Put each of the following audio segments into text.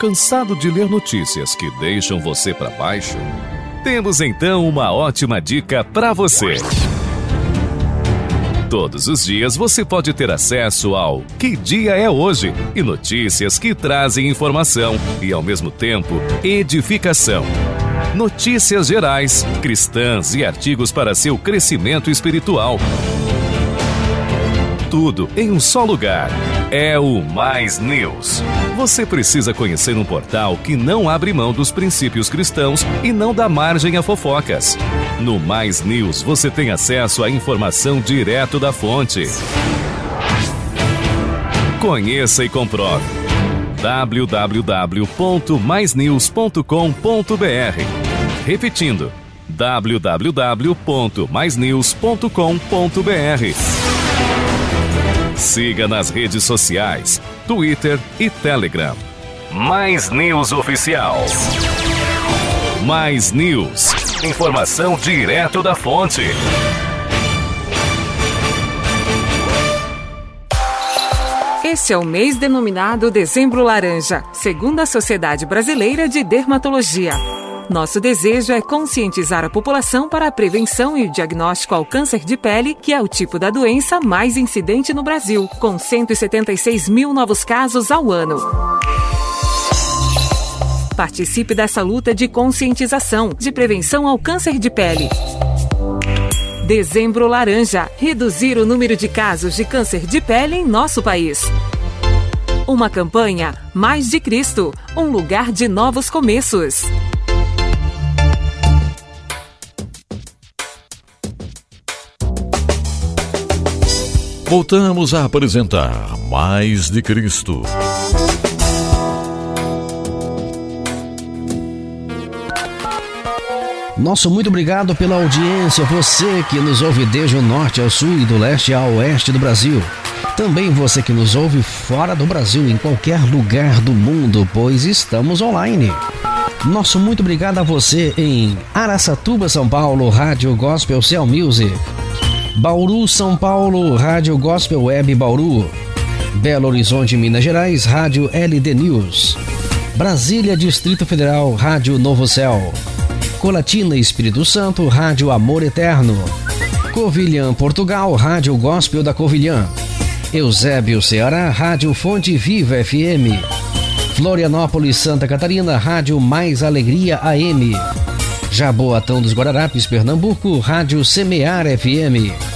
Cansado de ler notícias que deixam você para baixo? Temos então uma ótima dica para você. Todos os dias você pode ter acesso ao Que Dia é Hoje e notícias que trazem informação e, ao mesmo tempo, edificação. Notícias gerais, cristãs e artigos para seu crescimento espiritual. Tudo em um só lugar. É o Mais News. Você precisa conhecer um portal que não abre mão dos princípios cristãos e não dá margem a fofocas. No Mais News você tem acesso à informação direto da fonte. Conheça e comprove www.maisnews.com.br. Repetindo, www.maisnews.com.br. Siga nas redes sociais, Twitter e Telegram. Mais News Oficial. Mais News. Informação direto da fonte. Esse é o mês denominado Dezembro Laranja, segundo a Sociedade Brasileira de Dermatologia. Nosso desejo é conscientizar a população para a prevenção e o diagnóstico ao câncer de pele, que é o tipo da doença mais incidente no Brasil, com 176 mil novos casos ao ano. Participe dessa luta de conscientização, de prevenção ao câncer de pele. Dezembro Laranja reduzir o número de casos de câncer de pele em nosso país. Uma campanha Mais de Cristo um lugar de novos começos. Voltamos a apresentar Mais de Cristo. Nosso muito obrigado pela audiência, você que nos ouve desde o norte ao sul e do leste ao oeste do Brasil. Também você que nos ouve fora do Brasil, em qualquer lugar do mundo, pois estamos online. Nosso muito obrigado a você em Araçatuba, São Paulo, Rádio Gospel Cell Music. Bauru, São Paulo, Rádio Gospel Web Bauru. Belo Horizonte, Minas Gerais, Rádio LD News. Brasília, Distrito Federal, Rádio Novo Céu. Colatina, Espírito Santo, Rádio Amor Eterno. Covilhã, Portugal, Rádio Gospel da Covilhã. Eusébio, Ceará, Rádio Fonte Viva FM. Florianópolis, Santa Catarina, Rádio Mais Alegria AM. Jaboatão dos Guararapes, Pernambuco, Rádio Semear FM.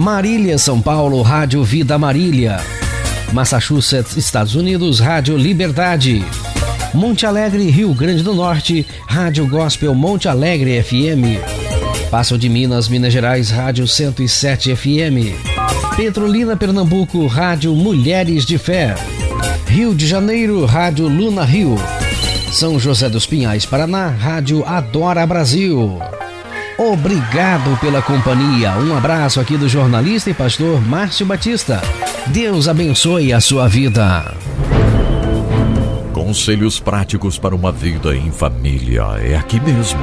Marília, São Paulo, Rádio Vida Marília. Massachusetts, Estados Unidos, Rádio Liberdade. Monte Alegre, Rio Grande do Norte, Rádio Gospel Monte Alegre FM. Passo de Minas, Minas Gerais, Rádio 107 FM. Petrolina, Pernambuco, Rádio Mulheres de Fé. Rio de Janeiro, Rádio Luna Rio. São José dos Pinhais, Paraná, Rádio Adora Brasil. Obrigado pela companhia. Um abraço aqui do jornalista e pastor Márcio Batista. Deus abençoe a sua vida. Conselhos práticos para uma vida em família é aqui mesmo.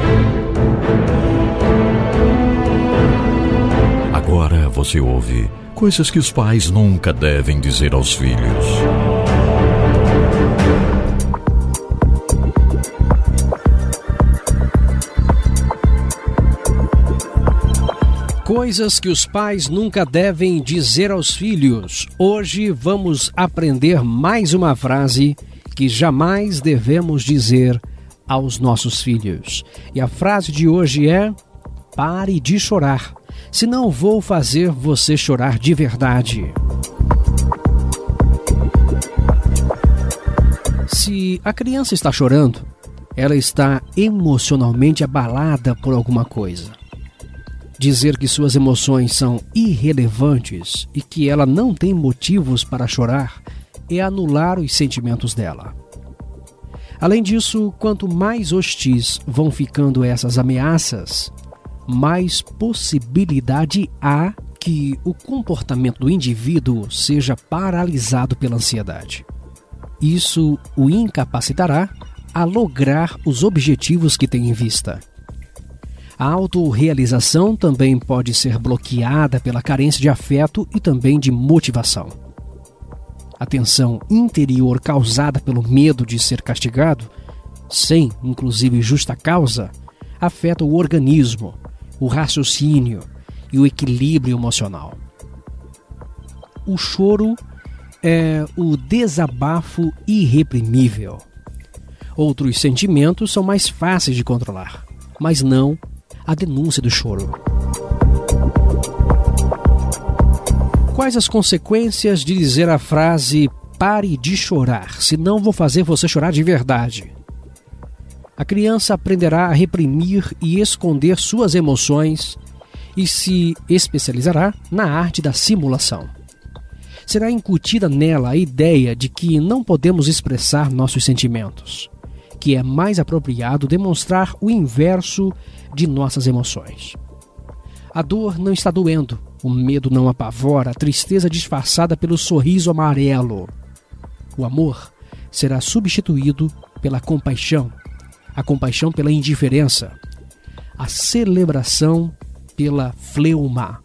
Agora você ouve coisas que os pais nunca devem dizer aos filhos. Coisas que os pais nunca devem dizer aos filhos. Hoje vamos aprender mais uma frase que jamais devemos dizer aos nossos filhos. E a frase de hoje é: pare de chorar, senão vou fazer você chorar de verdade. Se a criança está chorando, ela está emocionalmente abalada por alguma coisa. Dizer que suas emoções são irrelevantes e que ela não tem motivos para chorar é anular os sentimentos dela. Além disso, quanto mais hostis vão ficando essas ameaças, mais possibilidade há que o comportamento do indivíduo seja paralisado pela ansiedade. Isso o incapacitará a lograr os objetivos que tem em vista. A autorrealização também pode ser bloqueada pela carência de afeto e também de motivação. a tensão interior causada pelo medo de ser castigado, sem inclusive justa causa, afeta o organismo, o raciocínio e o equilíbrio emocional. O choro é o desabafo irreprimível. Outros sentimentos são mais fáceis de controlar, mas não a denúncia do choro. Quais as consequências de dizer a frase pare de chorar, senão vou fazer você chorar de verdade? A criança aprenderá a reprimir e esconder suas emoções e se especializará na arte da simulação. Será incutida nela a ideia de que não podemos expressar nossos sentimentos, que é mais apropriado demonstrar o inverso de nossas emoções. A dor não está doendo, o medo não apavora, a tristeza disfarçada pelo sorriso amarelo. O amor será substituído pela compaixão, a compaixão pela indiferença, a celebração pela fleuma,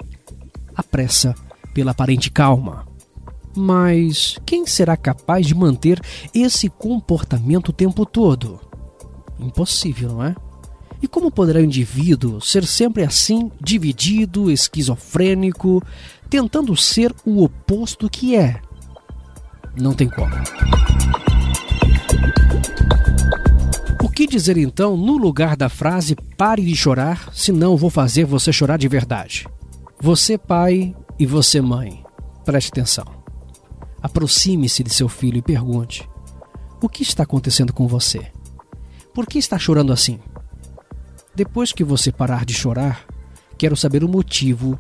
a pressa pela aparente calma. Mas quem será capaz de manter esse comportamento o tempo todo? Impossível, não é? E como poderá o indivíduo ser sempre assim, dividido, esquizofrênico, tentando ser o oposto que é? Não tem como. O que dizer então no lugar da frase pare de chorar, senão vou fazer você chorar de verdade? Você, pai, e você, mãe, preste atenção. Aproxime-se de seu filho e pergunte: O que está acontecendo com você? Por que está chorando assim? Depois que você parar de chorar, quero saber o motivo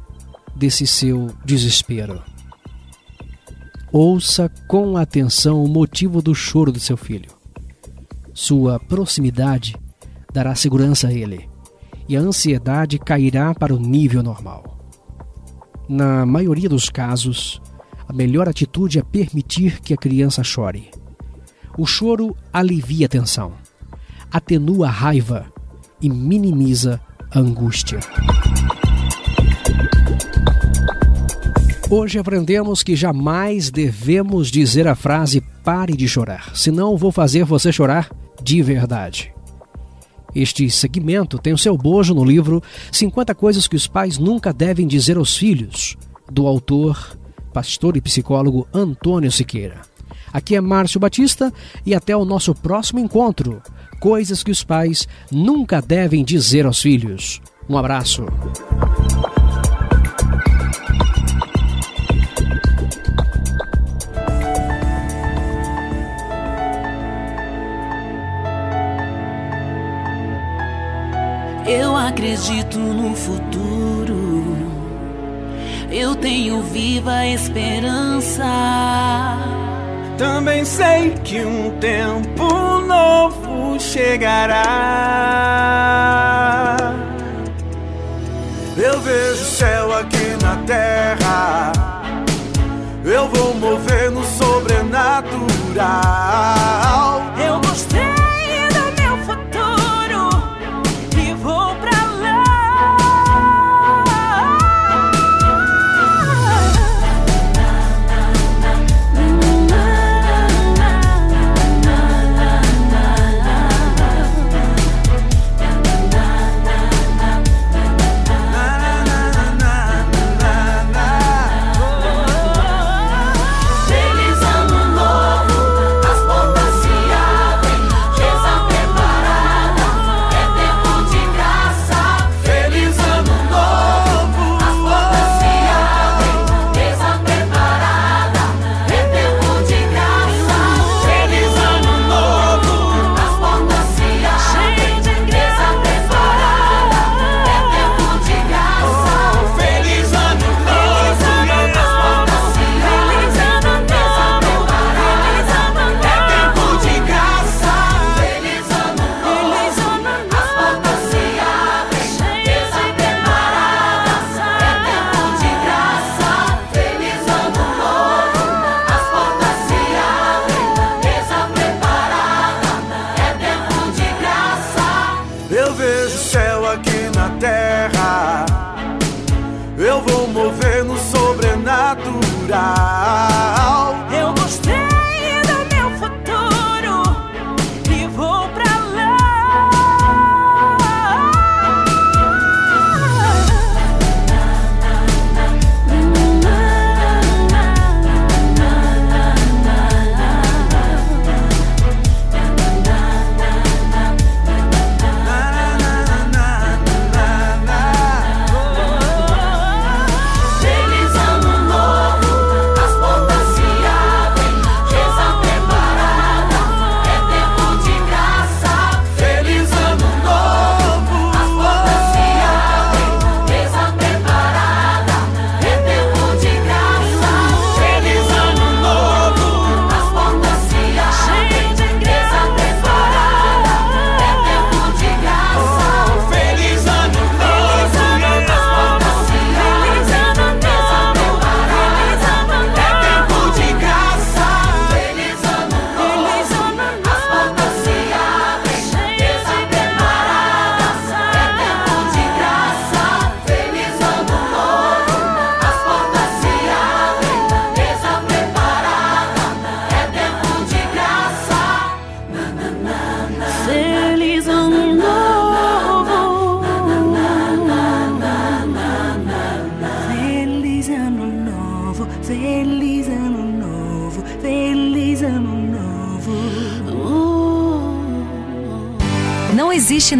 desse seu desespero. Ouça com atenção o motivo do choro do seu filho. Sua proximidade dará segurança a ele e a ansiedade cairá para o nível normal. Na maioria dos casos, a melhor atitude é permitir que a criança chore. O choro alivia a tensão, atenua a raiva e minimiza a angústia. Hoje aprendemos que jamais devemos dizer a frase pare de chorar, senão vou fazer você chorar de verdade. Este segmento tem o seu bojo no livro 50 Coisas que os Pais Nunca Devem Dizer aos Filhos, do autor, pastor e psicólogo Antônio Siqueira. Aqui é Márcio Batista e até o nosso próximo encontro coisas que os pais nunca devem dizer aos filhos. Um abraço. Eu acredito no futuro. Eu tenho viva esperança. Também sei que um tempo novo chegará. Eu vejo o céu aqui na terra. Eu vou mover no sobrenatural.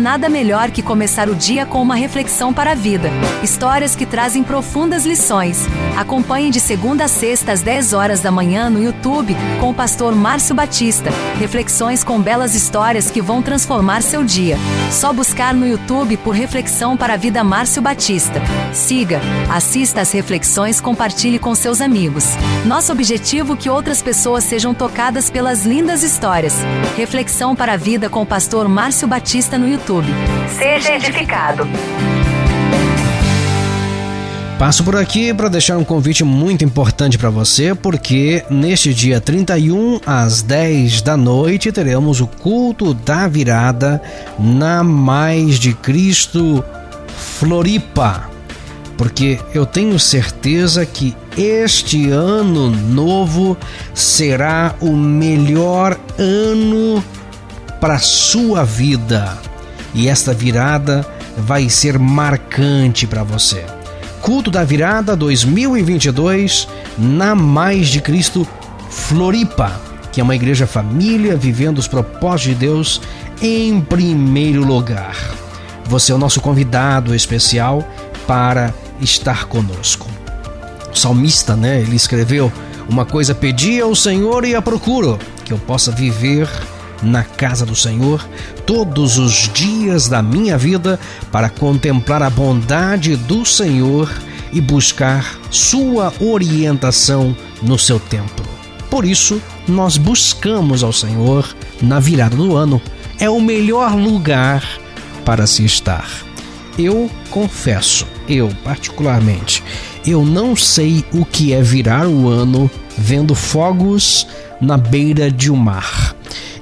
Nada melhor que começar o dia com uma reflexão para a vida. Histórias que trazem profundas lições. Acompanhe de segunda a sexta às 10 horas da manhã no YouTube com o pastor Márcio Batista. Reflexões com belas histórias que vão transformar seu dia. Só buscar no YouTube por Reflexão para a Vida Márcio Batista. Siga, assista às reflexões, compartilhe com seus amigos. Nosso objetivo é que outras pessoas sejam tocadas pelas lindas histórias. Reflexão para a Vida com o pastor Márcio Batista no YouTube. Seja edificado. Passo por aqui para deixar um convite muito importante para você, porque neste dia 31 às 10 da noite teremos o culto da virada na Mais de Cristo Floripa. Porque eu tenho certeza que este ano novo será o melhor ano para sua vida. E esta virada vai ser marcante para você. Culto da Virada 2022 na Mais de Cristo Floripa, que é uma igreja família vivendo os propósitos de Deus em primeiro lugar. Você é o nosso convidado especial para estar conosco. O salmista, né, ele escreveu: Uma coisa pedi ao Senhor e a procuro, que eu possa viver na casa do Senhor todos os dias da minha vida para contemplar a bondade do Senhor e buscar sua orientação no seu templo. Por isso, nós buscamos ao Senhor na virada do ano. É o melhor lugar para se estar. Eu confesso, eu particularmente, eu não sei o que é virar o ano vendo fogos na beira de um mar.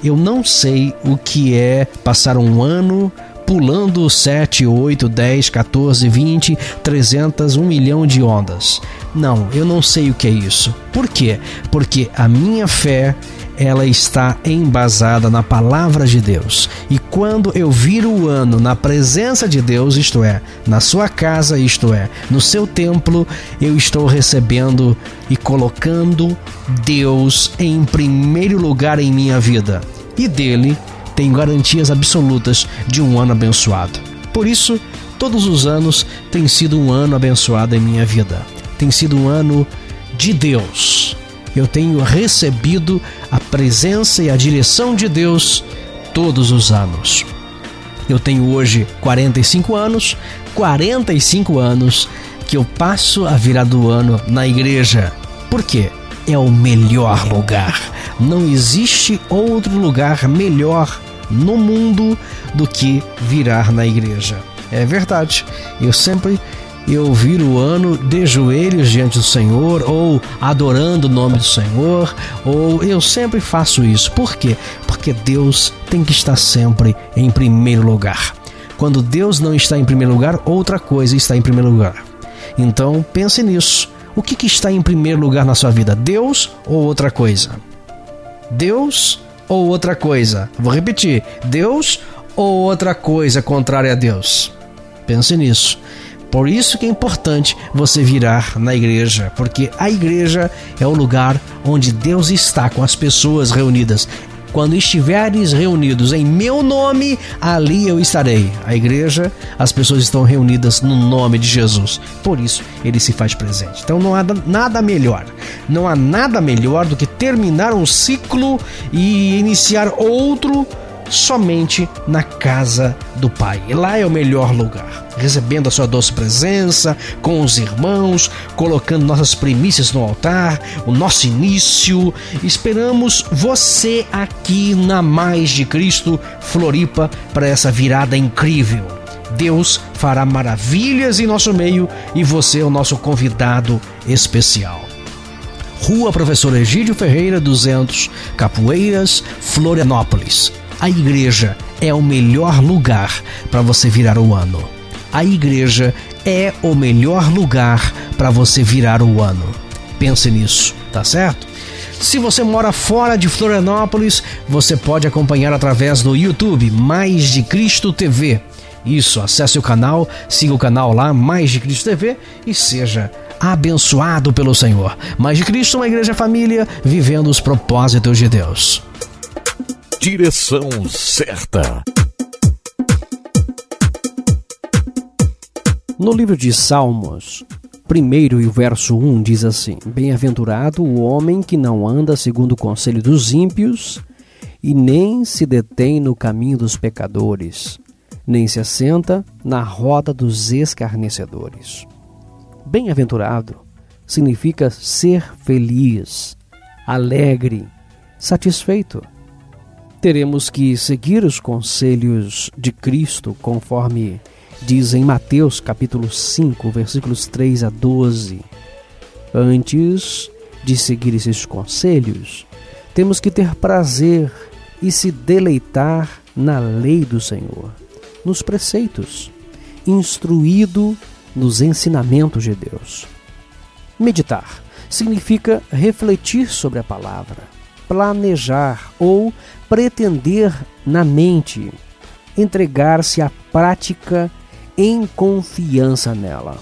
Eu não sei o que é passar um ano pulando 7, 8, 10, 14, 20, 300, 1 milhão de ondas. Não, eu não sei o que é isso. Por quê? Porque a minha fé ela está embasada na palavra de Deus. E quando eu viro o ano na presença de Deus, isto é, na sua casa, isto é, no seu templo, eu estou recebendo e colocando Deus em primeiro lugar em minha vida. E dele tenho garantias absolutas de um ano abençoado. Por isso, todos os anos tem sido um ano abençoado em minha vida. Tem sido um ano de Deus eu tenho recebido a presença e a direção de Deus todos os anos. Eu tenho hoje 45 anos, 45 anos que eu passo a virada do ano na igreja. Por quê? É o melhor lugar. Não existe outro lugar melhor no mundo do que virar na igreja. É verdade. Eu sempre eu viro o ano de joelhos diante do Senhor, ou adorando o nome do Senhor, ou eu sempre faço isso. Por quê? Porque Deus tem que estar sempre em primeiro lugar. Quando Deus não está em primeiro lugar, outra coisa está em primeiro lugar. Então pense nisso. O que, que está em primeiro lugar na sua vida? Deus ou outra coisa? Deus ou outra coisa? Vou repetir: Deus ou outra coisa contrária a Deus? Pense nisso. Por isso que é importante você virar na igreja, porque a igreja é o lugar onde Deus está com as pessoas reunidas. Quando estiveres reunidos em meu nome, ali eu estarei. A igreja, as pessoas estão reunidas no nome de Jesus. Por isso, ele se faz presente. Então não há nada melhor. Não há nada melhor do que terminar um ciclo e iniciar outro somente na casa do Pai. E lá é o melhor lugar. Recebendo a sua doce presença, com os irmãos, colocando nossas primícias no altar, o nosso início. Esperamos você aqui na Mais de Cristo Floripa para essa virada incrível. Deus fará maravilhas em nosso meio e você é o nosso convidado especial. Rua Professor Egídio Ferreira 200, Capoeiras, Florianópolis. A igreja é o melhor lugar para você virar o ano. A igreja é o melhor lugar para você virar o ano. Pense nisso, tá certo? Se você mora fora de Florianópolis, você pode acompanhar através do YouTube Mais de Cristo TV. Isso, acesse o canal, siga o canal lá, Mais de Cristo TV e seja abençoado pelo Senhor. Mais de Cristo, uma igreja família, vivendo os propósitos de Deus Direção certa. No livro de Salmos, primeiro e o verso 1 diz assim: Bem-aventurado o homem que não anda segundo o conselho dos ímpios, e nem se detém no caminho dos pecadores, nem se assenta na roda dos escarnecedores. Bem-aventurado significa ser feliz, alegre, satisfeito. Teremos que seguir os conselhos de Cristo conforme diz em Mateus capítulo 5, versículos 3 a 12. Antes de seguir esses conselhos, temos que ter prazer e se deleitar na lei do Senhor, nos preceitos, instruído nos ensinamentos de Deus. Meditar significa refletir sobre a palavra, planejar ou pretender na mente, entregar-se à prática em confiança nela.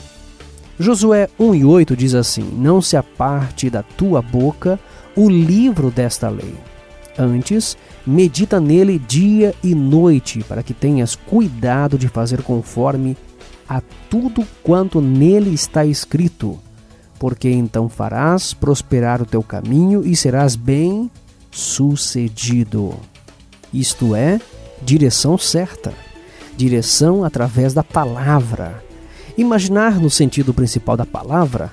Josué 1 e 8 diz assim: Não se aparte da tua boca o livro desta lei. Antes, medita nele dia e noite, para que tenhas cuidado de fazer conforme a tudo quanto nele está escrito, porque então farás prosperar o teu caminho e serás bem sucedido. Isto é, direção certa direção através da palavra. Imaginar no sentido principal da palavra,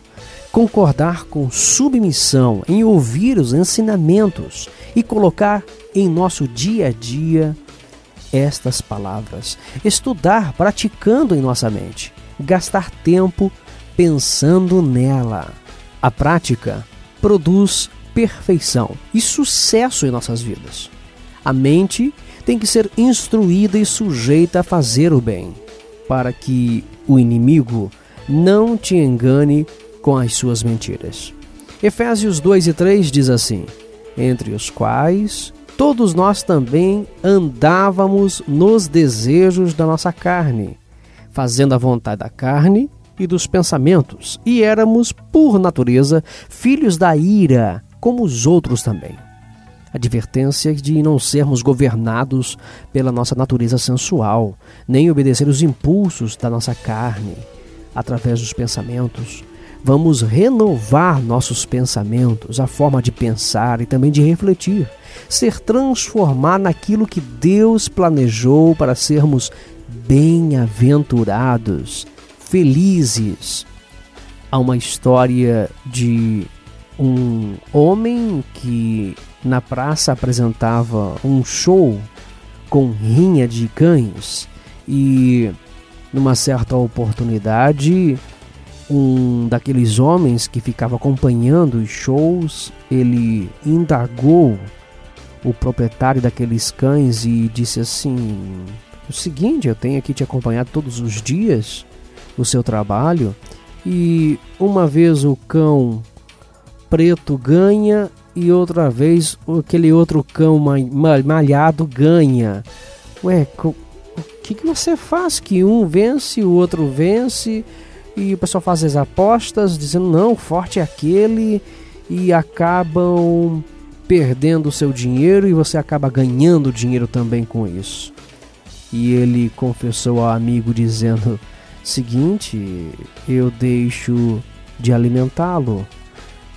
concordar com submissão em ouvir os ensinamentos e colocar em nosso dia a dia estas palavras. Estudar praticando em nossa mente, gastar tempo pensando nela. A prática produz perfeição e sucesso em nossas vidas. A mente tem que ser instruída e sujeita a fazer o bem, para que o inimigo não te engane com as suas mentiras. Efésios 2 e 3 diz assim: Entre os quais todos nós também andávamos nos desejos da nossa carne, fazendo a vontade da carne e dos pensamentos, e éramos, por natureza, filhos da ira, como os outros também advertência de não sermos governados pela nossa natureza sensual, nem obedecer os impulsos da nossa carne através dos pensamentos. Vamos renovar nossos pensamentos, a forma de pensar e também de refletir, ser transformar naquilo que Deus planejou para sermos bem-aventurados, felizes. Há uma história de um homem que na praça apresentava um show com rinha de cães e numa certa oportunidade um daqueles homens que ficava acompanhando os shows, ele indagou o proprietário daqueles cães e disse assim: "O seguinte, eu tenho aqui te acompanhado todos os dias no seu trabalho e uma vez o cão preto ganha e outra vez aquele outro cão malhado ganha. Ué, o que, que você faz? Que um vence, o outro vence, e o pessoal faz as apostas dizendo não, forte é aquele, e acabam perdendo o seu dinheiro e você acaba ganhando dinheiro também com isso. E ele confessou ao amigo dizendo: seguinte, eu deixo de alimentá-lo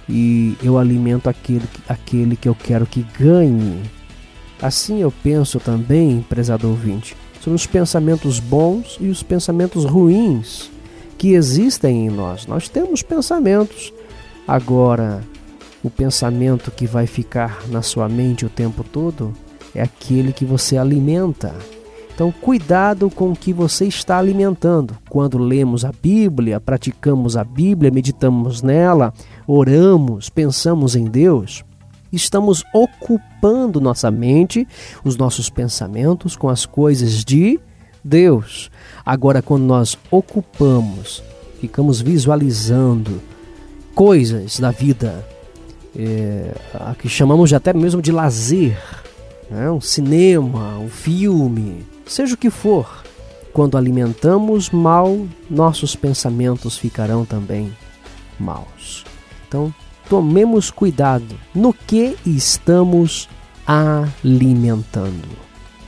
e eu alimento aquele, aquele que eu quero que ganhe. Assim eu penso também, prezado ouvinte, sobre os pensamentos bons e os pensamentos ruins que existem em nós. Nós temos pensamentos. Agora, o pensamento que vai ficar na sua mente o tempo todo é aquele que você alimenta. Então, cuidado com o que você está alimentando. Quando lemos a Bíblia, praticamos a Bíblia, meditamos nela, oramos, pensamos em Deus, estamos ocupando nossa mente, os nossos pensamentos com as coisas de Deus. Agora, quando nós ocupamos, ficamos visualizando coisas da vida, é, a que chamamos até mesmo de lazer, né? um cinema, um filme, Seja o que for, quando alimentamos mal, nossos pensamentos ficarão também maus. Então, tomemos cuidado no que estamos alimentando.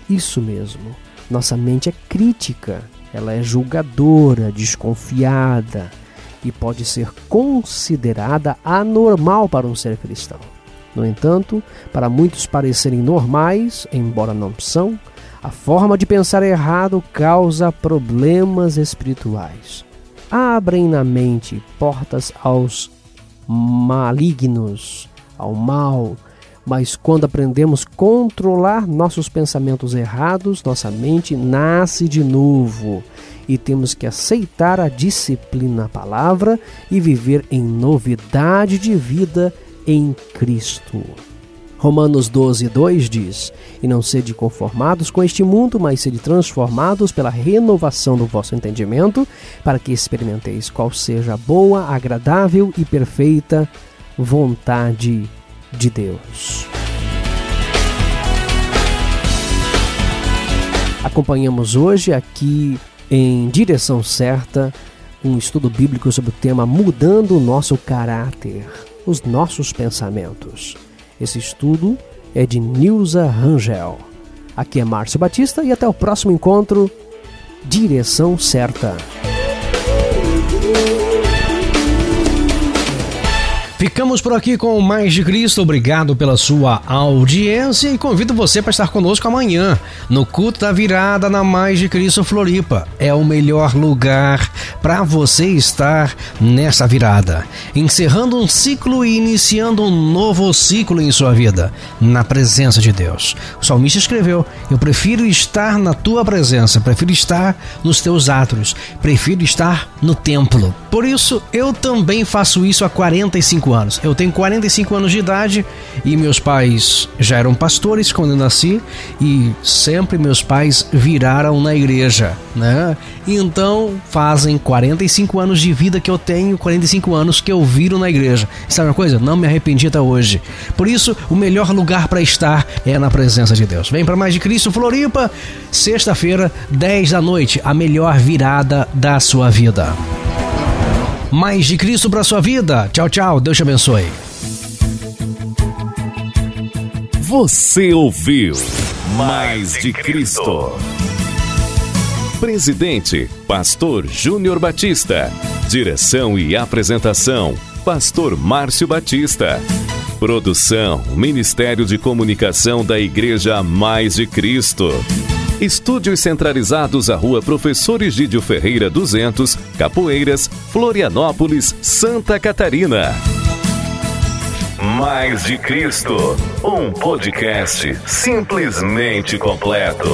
Isso mesmo, nossa mente é crítica ela é julgadora, desconfiada e pode ser considerada anormal para um ser cristão. No entanto, para muitos parecerem normais, embora não são, a forma de pensar errado causa problemas espirituais. Abrem na mente portas aos malignos, ao mal, mas quando aprendemos a controlar nossos pensamentos errados, nossa mente nasce de novo e temos que aceitar a disciplina, palavra e viver em novidade de vida em Cristo. Romanos 12, 2 diz: E não sede conformados com este mundo, mas sede transformados pela renovação do vosso entendimento, para que experimenteis qual seja a boa, agradável e perfeita vontade de Deus. Acompanhamos hoje aqui em Direção Certa um estudo bíblico sobre o tema Mudando o Nosso Caráter, os Nossos Pensamentos. Esse estudo é de Nilza Rangel. Aqui é Márcio Batista e até o próximo encontro. Direção certa. Ficamos por aqui com Mais de Cristo. Obrigado pela sua audiência e convido você para estar conosco amanhã no culto da virada na Mais de Cristo Floripa. É o melhor lugar para você estar nessa virada, encerrando um ciclo e iniciando um novo ciclo em sua vida, na presença de Deus. O salmista escreveu: Eu prefiro estar na tua presença, prefiro estar nos teus atos, prefiro estar no templo. Por isso, eu também faço isso há 45 anos. Eu tenho 45 anos de idade e meus pais já eram pastores quando eu nasci e sempre meus pais viraram na igreja, né? Então fazem 45 anos de vida que eu tenho, 45 anos que eu viro na igreja. Sabe uma coisa? Não me arrependi até hoje. Por isso, o melhor lugar para estar é na presença de Deus. Vem para mais de Cristo Floripa, sexta-feira, 10 da noite, a melhor virada da sua vida mais de Cristo para sua vida. Tchau, tchau. Deus te abençoe. Você ouviu Mais de Cristo. Presidente, Pastor Júnior Batista. Direção e apresentação, Pastor Márcio Batista. Produção, Ministério de Comunicação da Igreja Mais de Cristo. Estúdios centralizados à rua Professor Egídio Ferreira 200, Capoeiras, Florianópolis, Santa Catarina. Mais de Cristo, um podcast simplesmente completo.